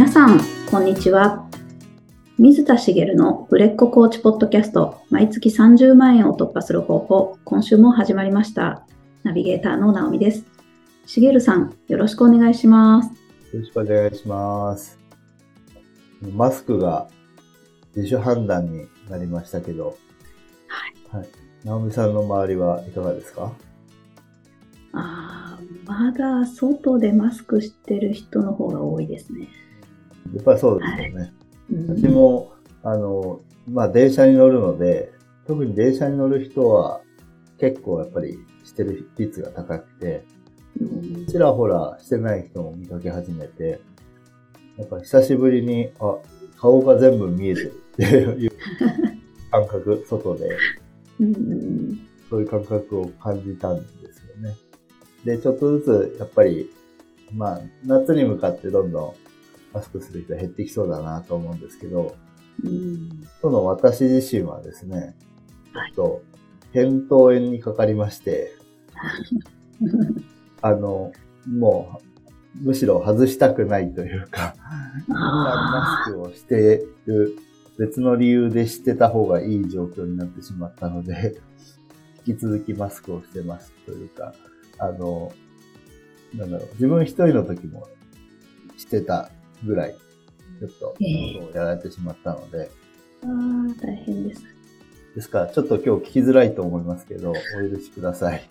皆さん、こんにちは。水田茂の売れっ子コーチポッドキャスト、毎月30万円を突破する方法、今週も始まりました。ナビゲーターの直美です。茂さん、よろしくお願いします。よろしくお願いします。マスクが自主判断になりましたけど、はい。はい。直美さんの周りはいかがですか？あーまだ外でマスクしてる人の方が多いですね。やっぱりそうですよね。うん私も、あの、まあ、電車に乗るので、特に電車に乗る人は結構やっぱりしてる率が高くて、うんちらほらしてない人も見かけ始めて、やっぱ久しぶりに、あ、顔が全部見えてるっていう感覚、外で。うんそういう感覚を感じたんですよね。で、ちょっとずつ、やっぱり、まあ、夏に向かってどんどんマスクする人減ってきそうだなと思うんですけど、うん。その私自身はですね、はい。ちょっと、扁桃炎にかかりまして、あの、もう、むしろ外したくないというか、マスクをしている別の理由でしてた方がいい状況になってしまったので、引き続きマスクをしてますというか、あの、なんだろう、自分一人の時もしてたぐらい、ちょっと、やられてしまったので、あー大変です。ですから、ちょっと今日聞きづらいと思いますけど、お許しください。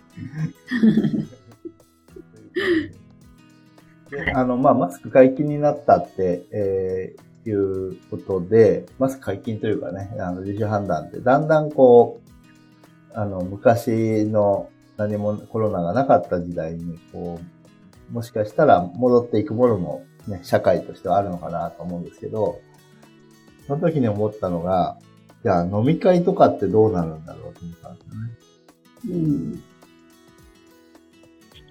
であの、まあ、マスク解禁になったって、えーいうことで、マスク解禁というかね、あの、自主判断って、だんだんこう、あの、昔の何もコロナがなかった時代に、こう、もしかしたら戻っていくものもね、社会としてはあるのかなと思うんですけど、その時に思ったのが、じゃあ飲み会とかってどうなるんだろうと思ったんですよね。うん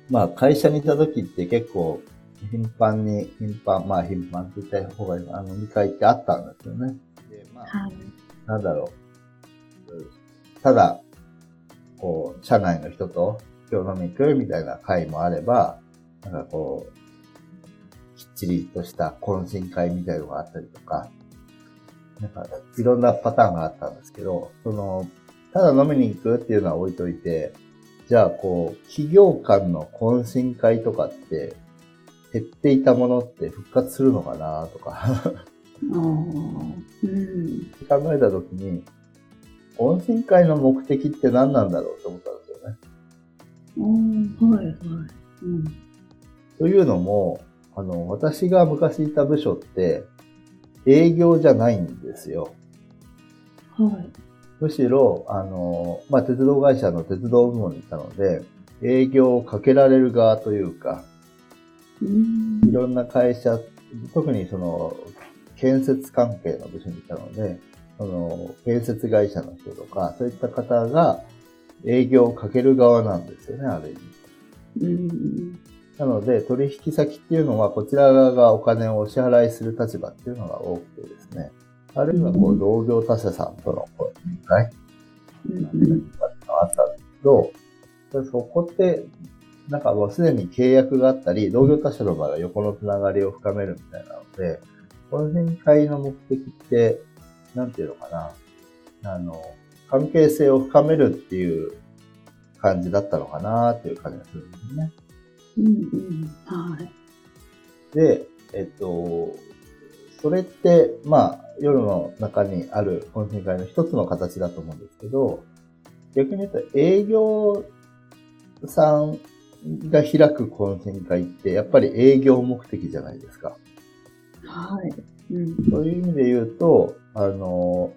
まあ会社にいた時って結構頻繁に、頻繁、まあ頻繁って言った方がいいかな、あの飲み会ってあったんですよね。で、まあ、はい。なんだろう。ただ、こう、社内の人と今日飲み行く？みたいな会もあれば、なんかこう、ちりとした懇親会みたいのがあったりとか、なんかいろんなパターンがあったんですけど、その、ただ飲みに行くっていうのは置いといて、じゃあこう、企業間の懇親会とかって、減っていたものって復活するのかなとか。うん考えたときに、懇親会の目的って何なんだろうと思ったんですよね。はいはい。うんというのも、あの、私が昔いた部署って、営業じゃないんですよ。はい。むしろ、あの、まあ、鉄道会社の鉄道部門にいたので、営業をかけられる側というか、うんいろんな会社、特にその、建設関係の部署にいたので、その、建設会社の人とか、そういった方が営業をかける側なんですよね、ある意味。うんなので、取引先っていうのは、こちら側がお金をお支払いする立場っていうのが多くてですね、あるいはこううん。同業他社さんとのこう理解うん。があったんですけど、そこって、なんかもうすでに契約があったり、同業他社の場合は横のつながりを深めるみたいなので、懇親会の目的って、なんていうのかな、あの、関係性を深めるっていう感じだったのかなっていう感じがするんですね。うんうんはい。で、えっと、それって、まあ、夜の中にある懇親会の一つの形だと思うんですけど、逆に言うと営業さんが開く懇親会って、やっぱり営業目的じゃないですか。はい。うんそういう意味で言うと、あの、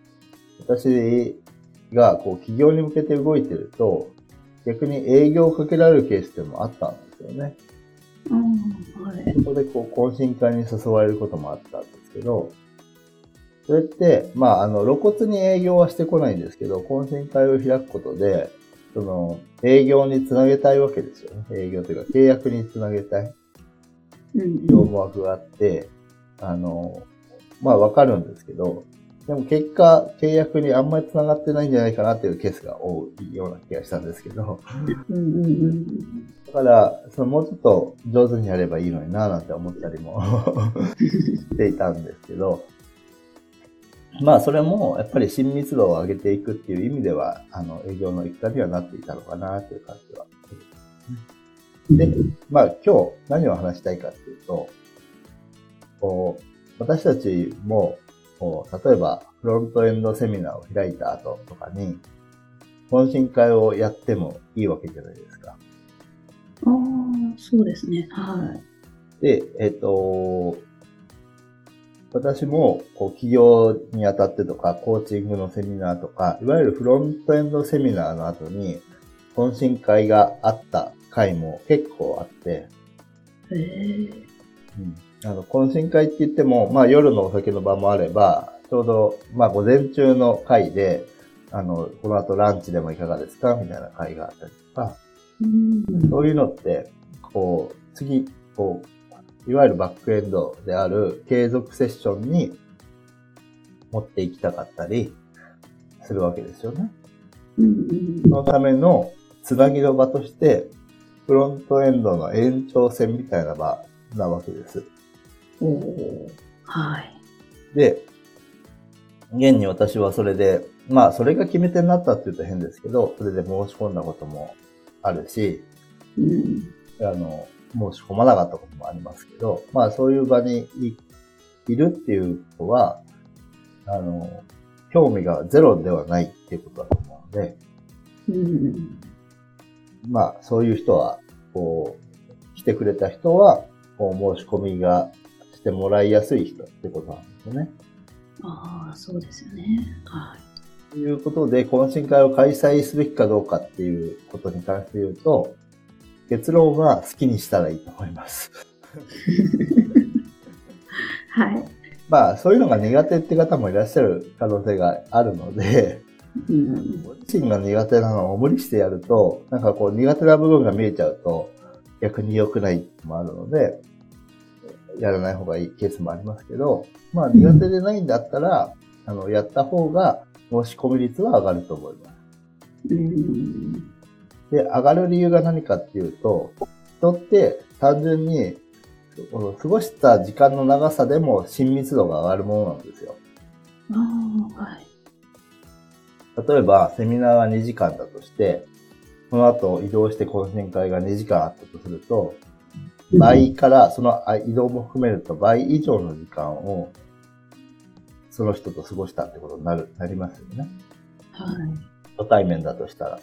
私がこう企業に向けて動いてると、逆に営業をかけられるケースっていうのもあったんですよね。あーはい。そこでこう、懇親会に誘われることもあったんですけど、それって、まあ、あの、露骨に営業はしてこないんですけど、懇親会を開くことで、その、営業につなげたいわけですよね。営業というか、契約につなげたいうん業務枠があって、あの、まあ、わかるんですけど、でも結果、契約にあんまりつながってないんじゃないかなっていうケースが多いような気がしたんですけど、うんうんうんだから、そのもうちょっと上手にやればいいのになぁなんて思ったりも していたんですけど、まあそれもやっぱり親密度を上げていくっていう意味では、あの営業の一環にはなっていたのかなという感じは。で、まあ今日何を話したいかっていうと、こう私たちもこう例えばフロントエンドセミナーを開いた後とかに、懇親会をやってもいいわけじゃないですか。ああ、そうですね。はい。で、えっ、と、私もこう起業にあたってとか、コーチングのセミナーとか、いわゆるフロントエンドセミナーの後に、懇親会があった回も結構あって、へえ。うんあの、懇親会って言っても、まあ夜のお酒の場もあれば、ちょうど、まあ午前中の会で、あの、この後ランチでもいかがですかみたいな会があったりとか、うん。そういうのって、こう、次、こう、いわゆるバックエンドである継続セッションに持っていきたかったりするわけですよね。うんそのためのつなぎの場として、フロントエンドの延長線みたいな場なわけです。はい。で、現に私はそれで、まあそれが決め手になったって言うと変ですけど、それで申し込んだこともあるし、うん。あの、申し込まなかったこともありますけど、まあそういう場にいいるっていうことは、あの、興味がゼロではないっていうことだと思うので、うん。まあそういう人は、こう、来てくれた人は、こう申し込みがしてもらいやすい人ってことなんですよね。ああ、そうですよね。はい。ということで、懇親会を開催すべきかどうかっていうことに関して言うと、結論は好きにしたらいいと思います。はい。まあ、そういうのが苦手って方もいらっしゃる可能性があるので、うん。ご自身が苦手なのを無理してやると、なんかこう苦手な部分が見えちゃうと、逆に良くないのもあるので、やらない方がいいケースもありますけど、まあ苦手でないんだったら、あの、やった方が申し込み率は上がると思います。うん。で、上がる理由が何かっていうと、人って単純に、過ごした時間の長さでも親密度が上がるものなんですよ。はい。例えば、セミナーが2時間だとして、その後移動して懇親会が2時間あったとすると、倍から、そのあ移動も含めると倍以上の時間を、その人と過ごしたってことになる、なりますよね。はい。初対面だとしたら。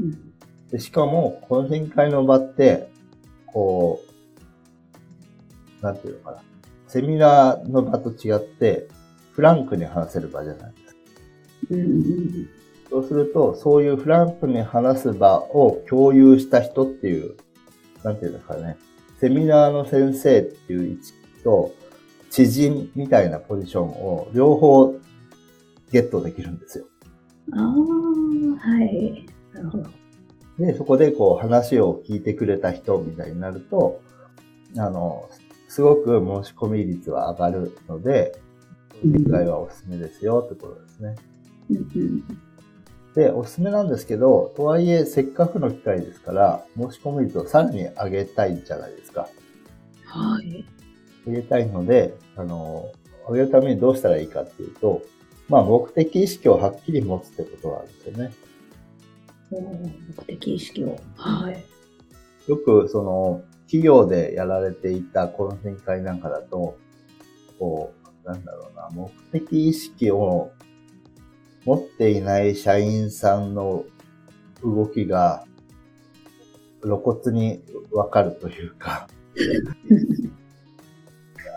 うん。でしかも、懇親会の場って、こう、なんていうのかな。セミナーの場と違って、フランクに話せる場じゃないですか。うん。そうすると、そういうフランクに話す場を共有した人っていう、なんていうんですかね。セミナーの先生っていう位置と、知人みたいなポジションを両方ゲットできるんですよ。ああ、はい。なるほど。で、そこでこう話を聞いてくれた人みたいになると、あの、すごく申し込み率は上がるので、今回はおすすめですよってことですね。で、おすすめなんですけど、とはいえ、せっかくの機会ですから、申し込み率をさらに上げたいじゃないですか。はい。上げたいので、あの、上げるためにどうしたらいいかっていうと、まあ、目的意識をはっきり持つってことなんですよね。目的意識を。はい。よく、その、企業でやられていた懇親会なんかだと、こう、なんだろうな、目的意識を持っていない社員さんの動きが露骨にわかるというか、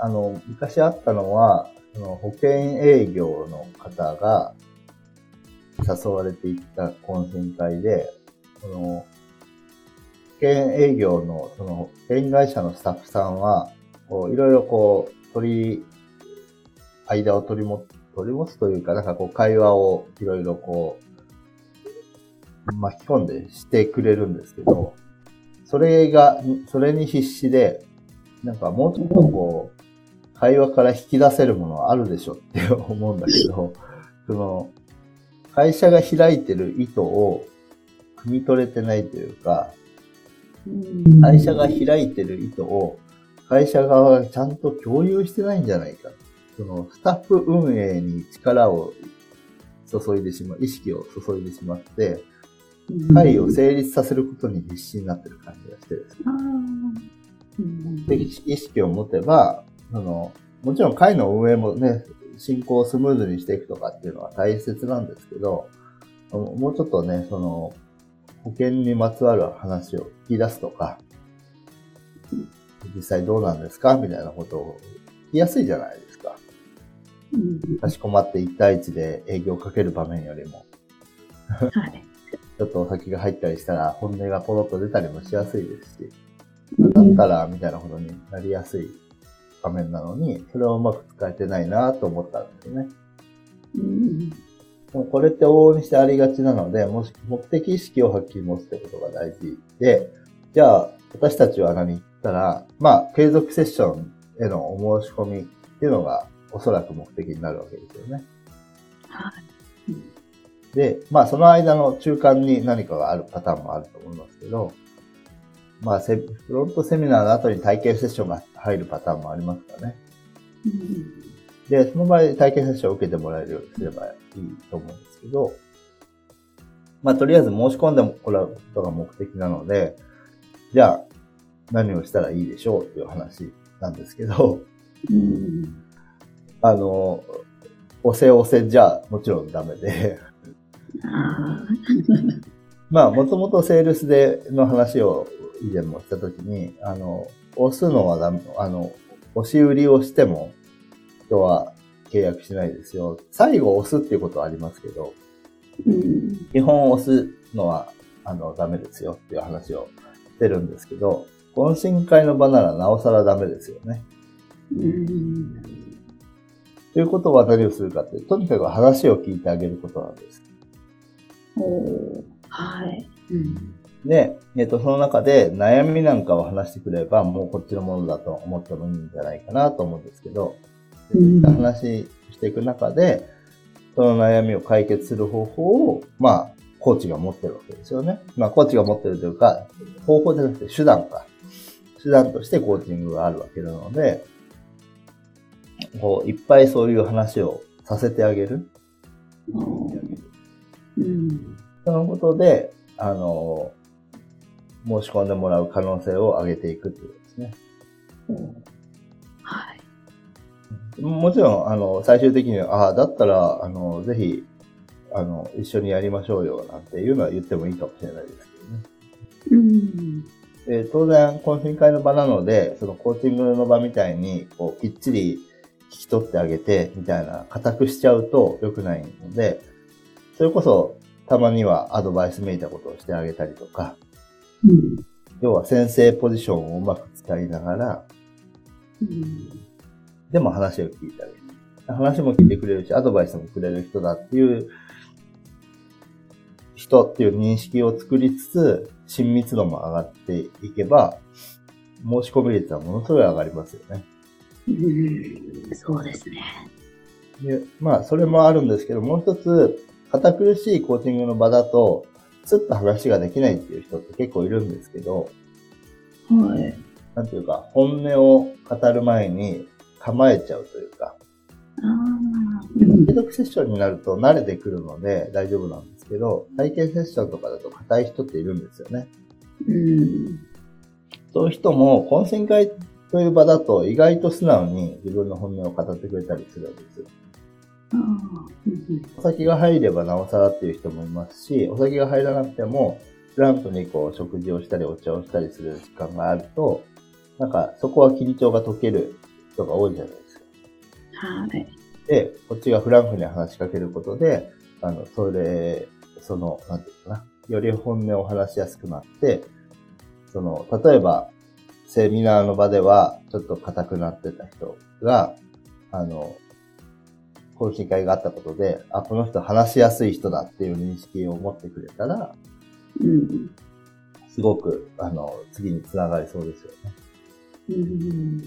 あの、昔あったのは、その保険営業の方が誘われていった懇親会で、その保険営業の、その保険会社のスタッフさんは、こういろいろこう、取り、間を取りも、取り持つというか、なんかこう会話をいろいろこう、巻き込んでしてくれるんですけど、それが、それに必死で、なんかもうちょっとこう、会話から引き出せるものはあるでしょって思うんだけど、その、会社が開いてる意図を汲み取れてないというか、うん会社が開いてる意図を会社側がちゃんと共有してないんじゃないか。そのスタッフ運営に力を注いでしまう、意識を注いでしまって、会を成立させることに必死になってる感じがしてですね。あーうんで意識を持てば、その、もちろん会の運営もね、進行をスムーズにしていくとかっていうのは大切なんですけど、もうちょっとね、その、保険にまつわる話を聞き出すとか、実際どうなんですか？みたいなことを聞きやすいじゃないですか。うんかしこまって1対1で営業をかける場面よりも、はい。ちょっとお先が入ったりしたら本音がポロッと出たりもしやすいですし、うんだったら、みたいなことになりやすい場面なのに、それをうまく使えてないなと思ったんですよね。うんでもこれって往々にしてありがちなので、もし目的意識をはっきり持つってことが大事で、じゃあ、私たちは何言ったら、まあ、継続セッションへのお申し込みっていうのがおそらく目的になるわけですよね。はい。うんで、まあ、その間の中間に何かがあるパターンもあると思いますけど、まあ、セフロントセミナーの後に体験セッションが入るパターンもありますからね。うんで、その場合体験セッションを受けてもらえるようにすればいいと思うんですけど、まあ、とりあえず申し込んでもらうことが目的なので、じゃあ、何をしたらいいでしょうっていう話なんですけど、うん。あの、押せ押せじゃもちろんダメで、あ まあ、もともとセールスでの話を以前もしたときに、あの、押すのはダメ、あの、押し売りをしても人は契約しないですよ。最後押すっていうことはありますけど、ーうん基本押すのは、あの、ダメですよっていう話をしてるんですけど、懇親会の場ならなおさらダメですよね。うんということは何をするかって、とにかく話を聞いてあげることなんです。おーはい。うんで、えっ、と、その中で悩みなんかを話してくれば、もうこっちのものだと思ってもいいんじゃないかなと思うんですけど、そういった話していく中で、その悩みを解決する方法を、まあ、コーチが持ってるわけですよね。まあ、コーチが持ってるというか、方法じゃなくて手段か。手段としてコーチングがあるわけなので、こう、いっぱいそういう話をさせてあげる。うんそのことで、あの、申し込んでもらう可能性を上げていくっていうことですね。はい。もちろん、あの、最終的には、ああ、だったら、あの、ぜひ、あの、一緒にやりましょうよ、なんていうのは言ってもいいかもしれないですけどね。うんで当然、懇親会の場なので、そのコーチングの場みたいに、こう、きっちり引き取ってあげて、みたいな、固くしちゃうと良くないので、それこそ、たまにはアドバイスめいたことをしてあげたりとか、うん要は先生ポジションをうまく使いながら、うんでも話を聞いてあげる。話も聞いてくれるし、アドバイスもくれる人だっていう、人っていう認識を作りつつ、親密度も上がっていけば、申し込み率はものすごい上がりますよね。うんそうですね。で、まあ、それもあるんですけど、もう一つ、堅苦しいコーチングの場だと、つっと話ができないっていう人って結構いるんですけど、はい。なんていうか、本音を語る前に構えちゃうというか、継続セッションになると慣れてくるので大丈夫なんですけど、体験セッションとかだと硬い人っているんですよね。うんそういう人も、懇親会という場だと意外と素直に自分の本音を語ってくれたりするんですよ。お酒が入ればなおさらっていう人もいますし、お酒が入らなくても、フランクにこう食事をしたりお茶をしたりする時間があると、なんかそこは緊張が解ける人が多いじゃないですか。はい。で、こっちがフランクに話しかけることで、あの、それ、その、なんていうかな、より本音を話しやすくなって、その、例えば、セミナーの場では、ちょっと硬くなってた人が、あの、懇親会があったことで、あ、この人話しやすい人だっていう認識を持ってくれたら、うんすごく、あの、次につながりそうですよね。うん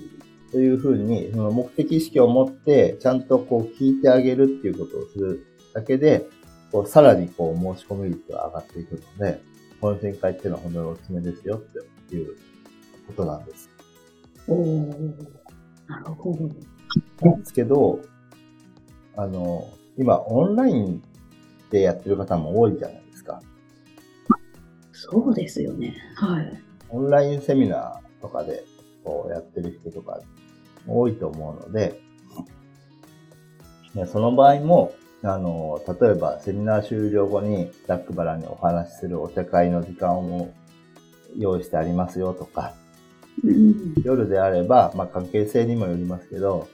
というふうに、その目的意識を持って、ちゃんとこう聞いてあげるっていうことをするだけで、こうさらにこう申し込み率が上がっていくので、懇親会っていうのは本当におすすめですよっていうことなんです。おおなるほど。なんですけど、あの、今、オンラインでやってる方も多いじゃないですか。そうですよね。はい。オンラインセミナーとかでこうやってる人とか多いと思うので、ねその場合も、あの、例えばセミナー終了後にざっくばらんにお話しするお茶会の時間を用意してありますよとか、うん。夜であれば、まあ関係性にもよりますけど、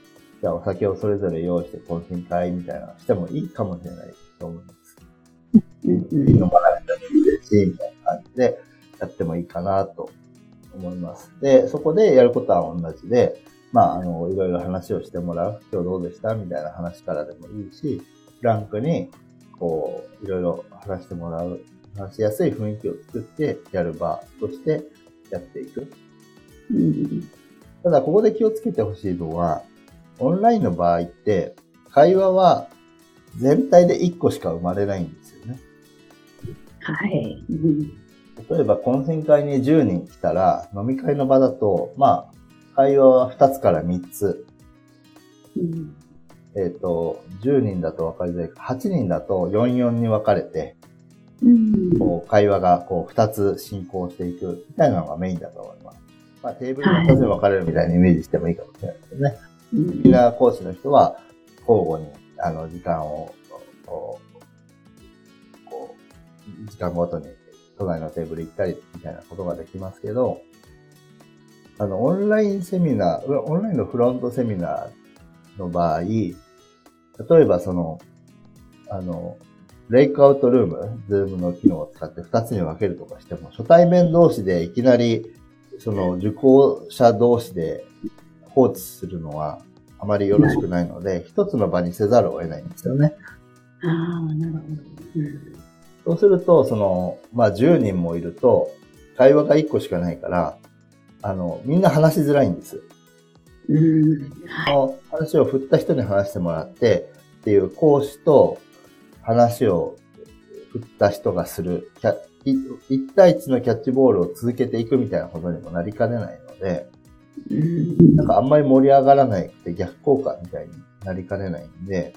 じゃあお酒をそれぞれ用意して懇親会みたいなしてもいいかもしれないと思います。飲まなくてもいいですし、みたいな感じでやってもいいかなと思います。で、そこでやることは同じで、まあ、あの、いろいろ話をしてもらう。今日どうでしたみたいな話からでもいいし、フランクに、こう、いろいろ話してもらう、話しやすい雰囲気を作ってやる場としてやっていく。ただ、ここで気をつけてほしいのは、オンラインの場合って、会話は全体で1個しか生まれないんですよね。はい。うん。例えば、懇親会に10人来たら、飲み会の場だと、まあ、会話は2つから3つ。うん。えっ、と、10人だと分かりづらいか。8人だと44に分かれて、うん。こう、会話がこう、2つ進行していく、みたいなのがメインだと思います。まあ、テーブルが2つに分かれるみたいにイメージしてもいいかもしれないですけどね。うんセミナー講師の人は、交互に、あの、時間を、こう、こう時間ごとに、隣のテーブル行ったり、みたいなことができますけど、あの、オンラインセミナー、オンラインのフロントセミナーの場合、例えばその、あの、レイクアウトルーム、ズームの機能を使って2つに分けるとかしても、初対面同士でいきなり、その受講者同士で放置するのはあまりよろしくないので、一つの場にせざるを得ないんですよね。ああ、なるほど。うん。そうすると、その、まあ、10人もいると、会話が1個しかないから、あの、みんな話しづらいんです。うん。その話を振った人に話してもらって、っていう講師と話を振った人がする、キャい一対一のキャッチボールを続けていくみたいなことにもなりかねないので、うん。なんかあんまり盛り上がらないくて逆効果みたいになりかねないんで、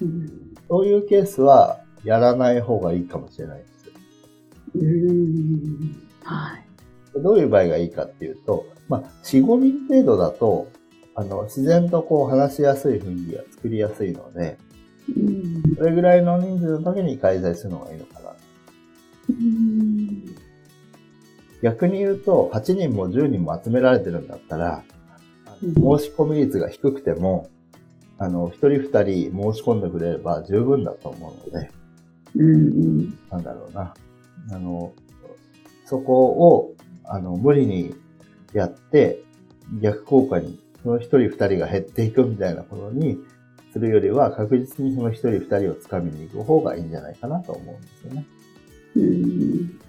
うん。そういうケースはやらない方がいいかもしれないです。うん。はい。どういう場合がいいかっていうと、まあ、4、5人程度だと、あの、自然とこう話しやすい雰囲気が作りやすいので、うん。それぐらいの人数の時に開催するのがいいのかな。うん。逆に言うと、8人も10人も集められてるんだったら、申し込み率が低くても、あの、1人2人申し込んでくれれば十分だと思うので、うん。なんだろうな。あの、そこを、あの、無理にやって、逆効果に、その一人二人が減っていくみたいなことにするよりは、確実にその一人二人を掴みに行く方がいいんじゃないかなと思うんですよね。うん。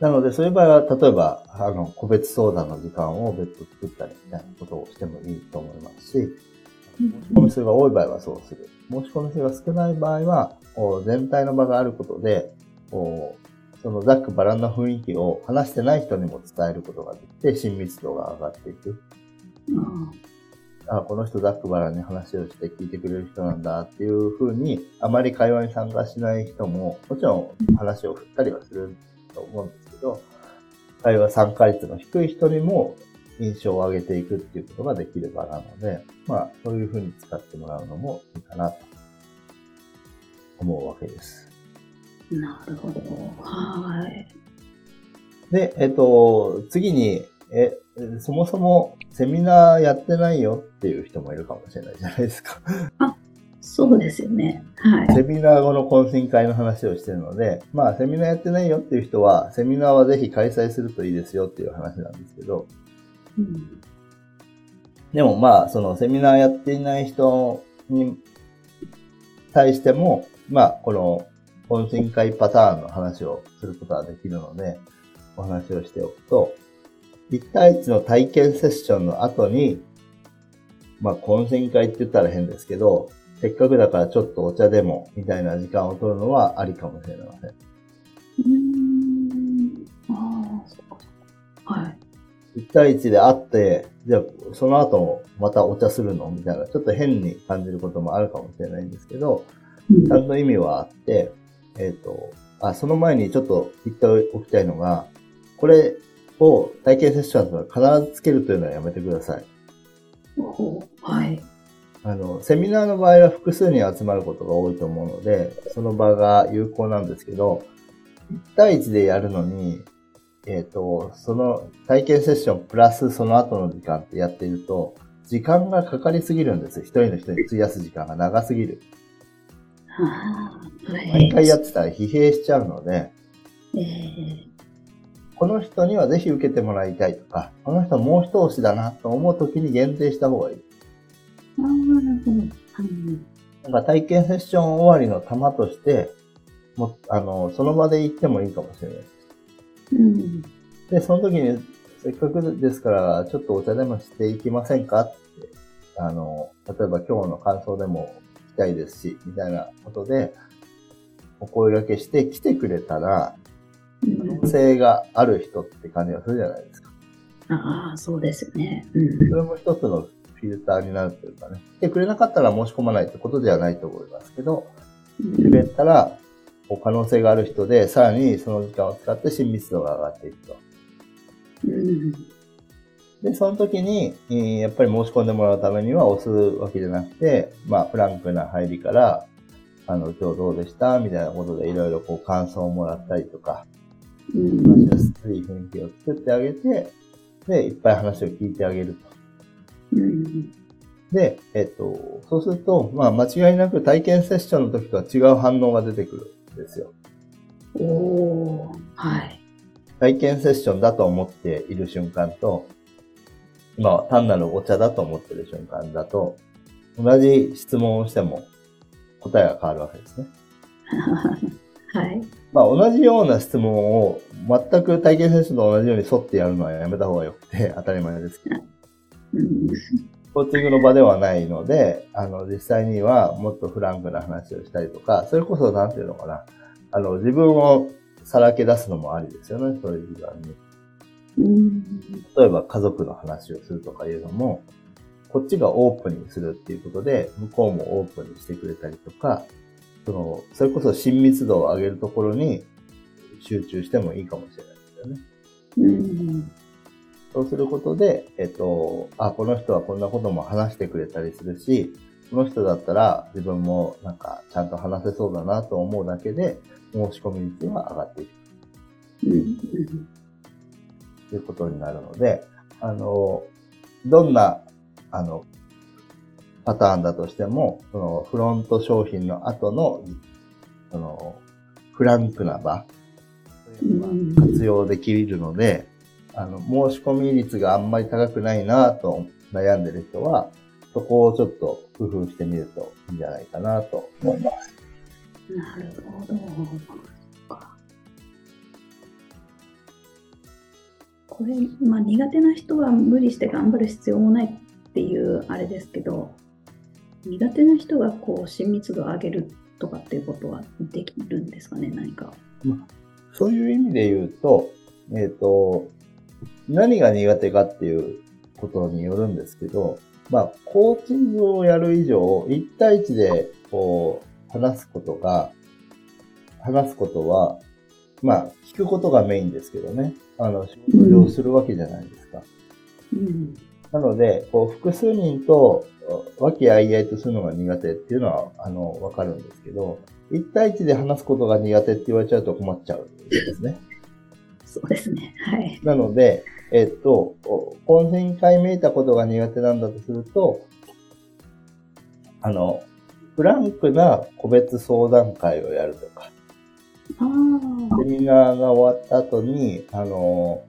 なので、そういう場合は、例えば、あの、個別相談の時間を別途作ったりみたいなことをしてもいいと思いますし、申し込み数が多い場合はそうする。申し込み数が少ない場合は、全体の場があることで、そのざっくばらんな雰囲気を話してない人にも伝えることができて、親密度が上がっていく。あこの人ざっくばらんに話をして聞いてくれる人なんだっていう風に、あまり会話に参加しない人も、もちろん話を振ったりはすると思うんですけど、会話参加率の低い人にも印象を上げていくっていうことができる場なので、まあ、そういう風に使ってもらうのもいいかなと思うわけです。なるほど。はい。で、えっと、次に、え、そもそもセミナーやってないよっていう人もいるかもしれないじゃないですか。そうですよね。はい。セミナー後の懇親会の話をしてるので、まあ、セミナーやってないよっていう人は、セミナーはぜひ開催するといいですよっていう話なんですけど、うんでもまあ、そのセミナーやっていない人に対しても、まあ、この懇親会パターンの話をすることができるので、お話をしておくと、1対1の体験セッションの後に、まあ、懇親会って言ったら変ですけど、せっかくだからちょっとお茶でも、みたいな時間を取るのはありかもしれません。うん。ああ、そっか。1対1で会って、じゃあその後もまたお茶するのみたいな、ちょっと変に感じることもあるかもしれないんですけど、ちゃんと意味はあって、えっ、と、あ、その前にちょっと言っておきたいのが、これを体験セッションとは必ずつけるというのはやめてください。おはい。あの、セミナーの場合は複数に集まることが多いと思うので、その場が有効なんですけど、1対1でやるのに、えっ、と、その体験セッションプラスその後の時間ってやっていると、時間がかかりすぎるんです。一人の人に費やす時間が長すぎる。毎回やってたら疲弊しちゃうので、えーこの人にはぜひ受けてもらいたいとか、この人もう一押しだなと思う時に限定した方がいい。ああ、なるほど。うんなんか体験セッション終わりの玉として、もあの、その場で行ってもいいかもしれない。うん。で、その時に、せっかくですから、ちょっとお茶でもしていきませんか？って、あの、例えば今日の感想でも聞きたいですし、みたいなことで、お声掛けして来てくれたら、可能性がある人って感じがするじゃないですか。ああ、そうですよね。うんそれも一つのフィルターになるというかね。来てくれなかったら申し込まないってことではないと思いますけど、来てくれたら、可能性がある人で、さらにその時間を使って親密度が上がっていくと。うん。で、その時に、えーやっぱり申し込んでもらうためには押すわけじゃなくて、まあ、フランクな入りから、あの、今日どうでしたみたいなことでいろいろこう感想をもらったりとか、うん。話しやすい雰囲気を作ってあげて、で、いっぱい話を聞いてあげると。うん。で、えっと、そうすると、まあ、間違いなく体験セッションの時とは違う反応が出てくるんですよ。おおはい。体験セッションだと思っている瞬間と、まあ、単なるお茶だと思っている瞬間だと、同じ質問をしても答えが変わるわけですね。はい。まあ、同じような質問を全く体験セッションと同じように沿ってやるのはやめた方がよくて当たり前ですけど。うん。コーチングの場ではないので、あの、実際にはもっとフランクな話をしたりとか、それこそなんていうのかな、あの、自分をさらけ出すのもありですよね、そういう時間に。うん。例えば家族の話をするとかいうのも、こっちがオープンにするっていうことで、向こうもオープンにしてくれたりとか、その、それこそ親密度を上げるところに集中してもいいかもしれないですよね。うん。そうすることで、えっと、あ、この人はこんなことも話してくれたりするし、この人だったら自分もなんかちゃんと話せそうだなと思うだけで、申し込み率が上がっていくうん。ということになるので、あの、どんな、あの、パターンだとしても、そのフロント商品の後の、その、フランクな場、うん。活用できるので、あの、申し込み率があんまり高くないなと悩んでる人は、そこをちょっと工夫してみるといいんじゃないかなと思います。なるほど。これ、まあ、苦手な人は無理して頑張る必要もないっていうあれですけど、苦手な人がこう親密度を上げるとかっていうことはできるんですかね、何か。まあそういう意味で言うと、えっ、と、何が苦手かっていうことによるんですけど、まあ、コーチングをやる以上、1対1で、こう、話すことが、話すことは、まあ、聞くことがメインですけどね。あの、仕事上するわけじゃないですか。うん。なので、こう、複数人と和気あいあいとするのが苦手っていうのは、あの、わかるんですけど、1対1で話すことが苦手って言われちゃうと困っちゃうんですね。そうですね。はい。なので、えっと、懇親会めいたことが苦手なんだとすると、あの、フランクな個別相談会をやるとか。セミナーが終わった後に、あの、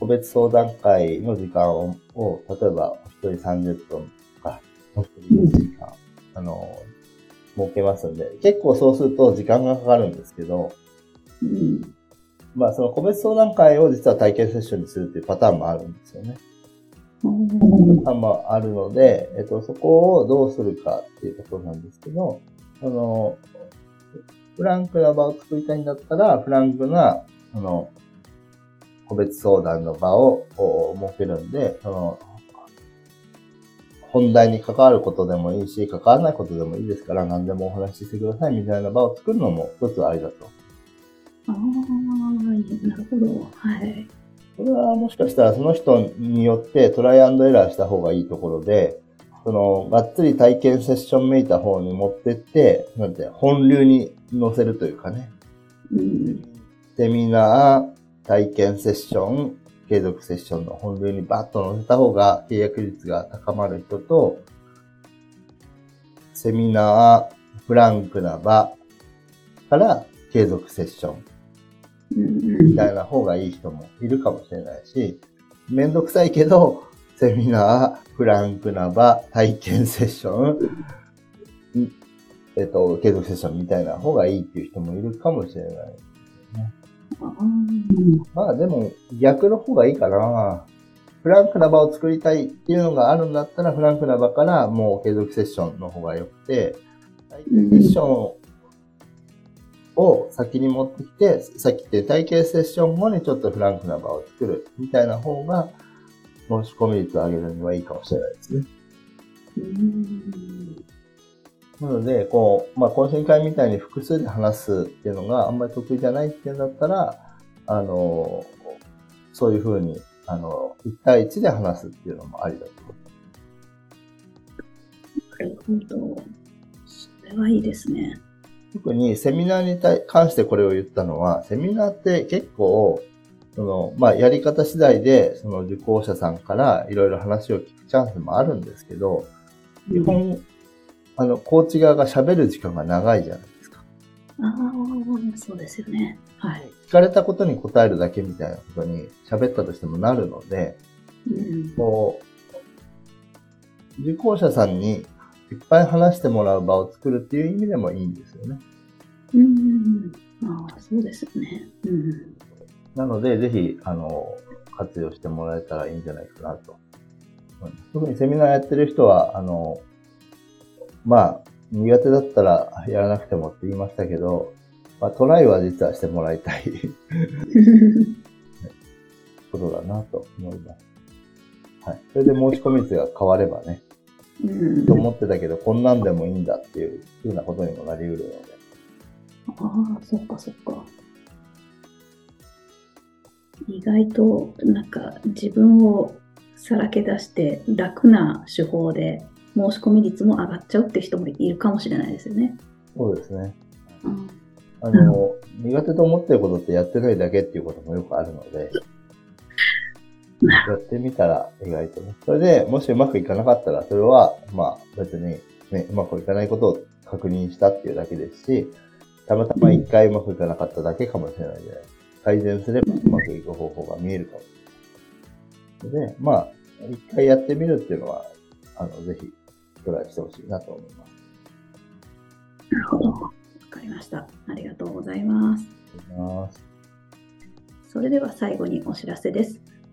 個別相談会の時間を、を例えば、お一人30分とか、お一人1時間、あの、設けますんで、結構そうすると時間がかかるんですけど、うん。まあ、その個別相談会を実は体験セッションにするっていうパターンもあるんですよね。うんパターンもあるので、えっと、そこをどうするかっていうところなんですけど、あの、フランクな場を作りたいんだったら、フランクな、あの、個別相談の場を設けるんで、その、本題に関わることでもいいし、関わらないことでもいいですから、何でもお話ししてくださいみたいな場を作るのも一つありだと。ああ、なるほど。はい。これはもしかしたらその人によってトライアンドエラーした方がいいところで、その、がっつり体験セッションめいた方に持ってって、なんて、本流に乗せるというかね。うん、セミナー、体験セッション、継続セッションの本流にバッと乗せた方が契約率が高まる人と、セミナー、フランクな場から継続セッションみたいな方がいい人もいるかもしれないし、めんどくさいけど、セミナー、フランクな場、体験セッション、えっと、継続セッションみたいな方がいいっていう人もいるかもしれない、ね。まあでも逆の方がいいかな。フランクな場を作りたいっていうのがあるんだったら、フランクな場からもう継続セッションの方が良くて、体験セッションを先に持ってきて、さっき言って体験セッション後にちょっとフランクな場を作るみたいな方が、申し込み率を上げるにはいいかもしれないですね。なので、こう、まあ、懇親会みたいに複数で話すっていうのがあんまり得意じゃないっていうんだったら、あの、そういうふうに、あの、1対1で話すっていうのもありだと思なるほど。それはいいですね。特にセミナーに関してこれを言ったのは、セミナーって結構、その、まあ、やり方次第で、その受講者さんからいろいろ話を聞くチャンスもあるんですけど、基本、あの、コーチ側が喋る時間が長いじゃないですか。ああ、そうですよね。はい。聞かれたことに答えるだけみたいなことに喋ったとしてもなるので、うん、こう、受講者さんにいっぱい話してもらう場を作るっていう意味でもいいんですよね。うん。ああ、そうですよね。うん。なので、ぜひ、あの、活用してもらえたらいいんじゃないかなと。特にセミナーやってる人は、あの、まあ、苦手だったらやらなくてもって言いましたけど、まあ、トライは実はしてもらいたい ことだなと思います。はい。それで申し込み率が変わればね、うん、と思ってたけど、こんなんでもいいんだっていうふうなことにもなり得るので。ああ、そっかそっか。意外となんか自分をさらけ出して楽な手法で申し込み率も上がっちゃうって人もいるかもしれないですよね。そうですね。うん、あの、苦手と思ってることってやってないだけっていうこともよくあるので、やってみたら意外とね。それでもしうまくいかなかったら、それは、まあ別にね、うまくいかないことを確認したっていうだけですし、たまたま一回うまくいかなかっただけかもしれないじゃない改善すればうまくいく方法が見えるかもしれない。で、まあ、一回やってみるっていうのは、あの、ぜひトライしてほしいなと思います。なるほど。わかりました。ありがとうございます。ますそれでは最後にお知らせです。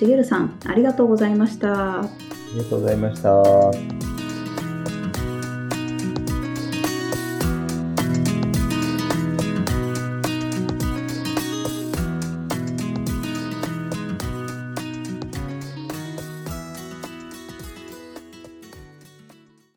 しげるさん、ありがとうございました。ありがとうございました。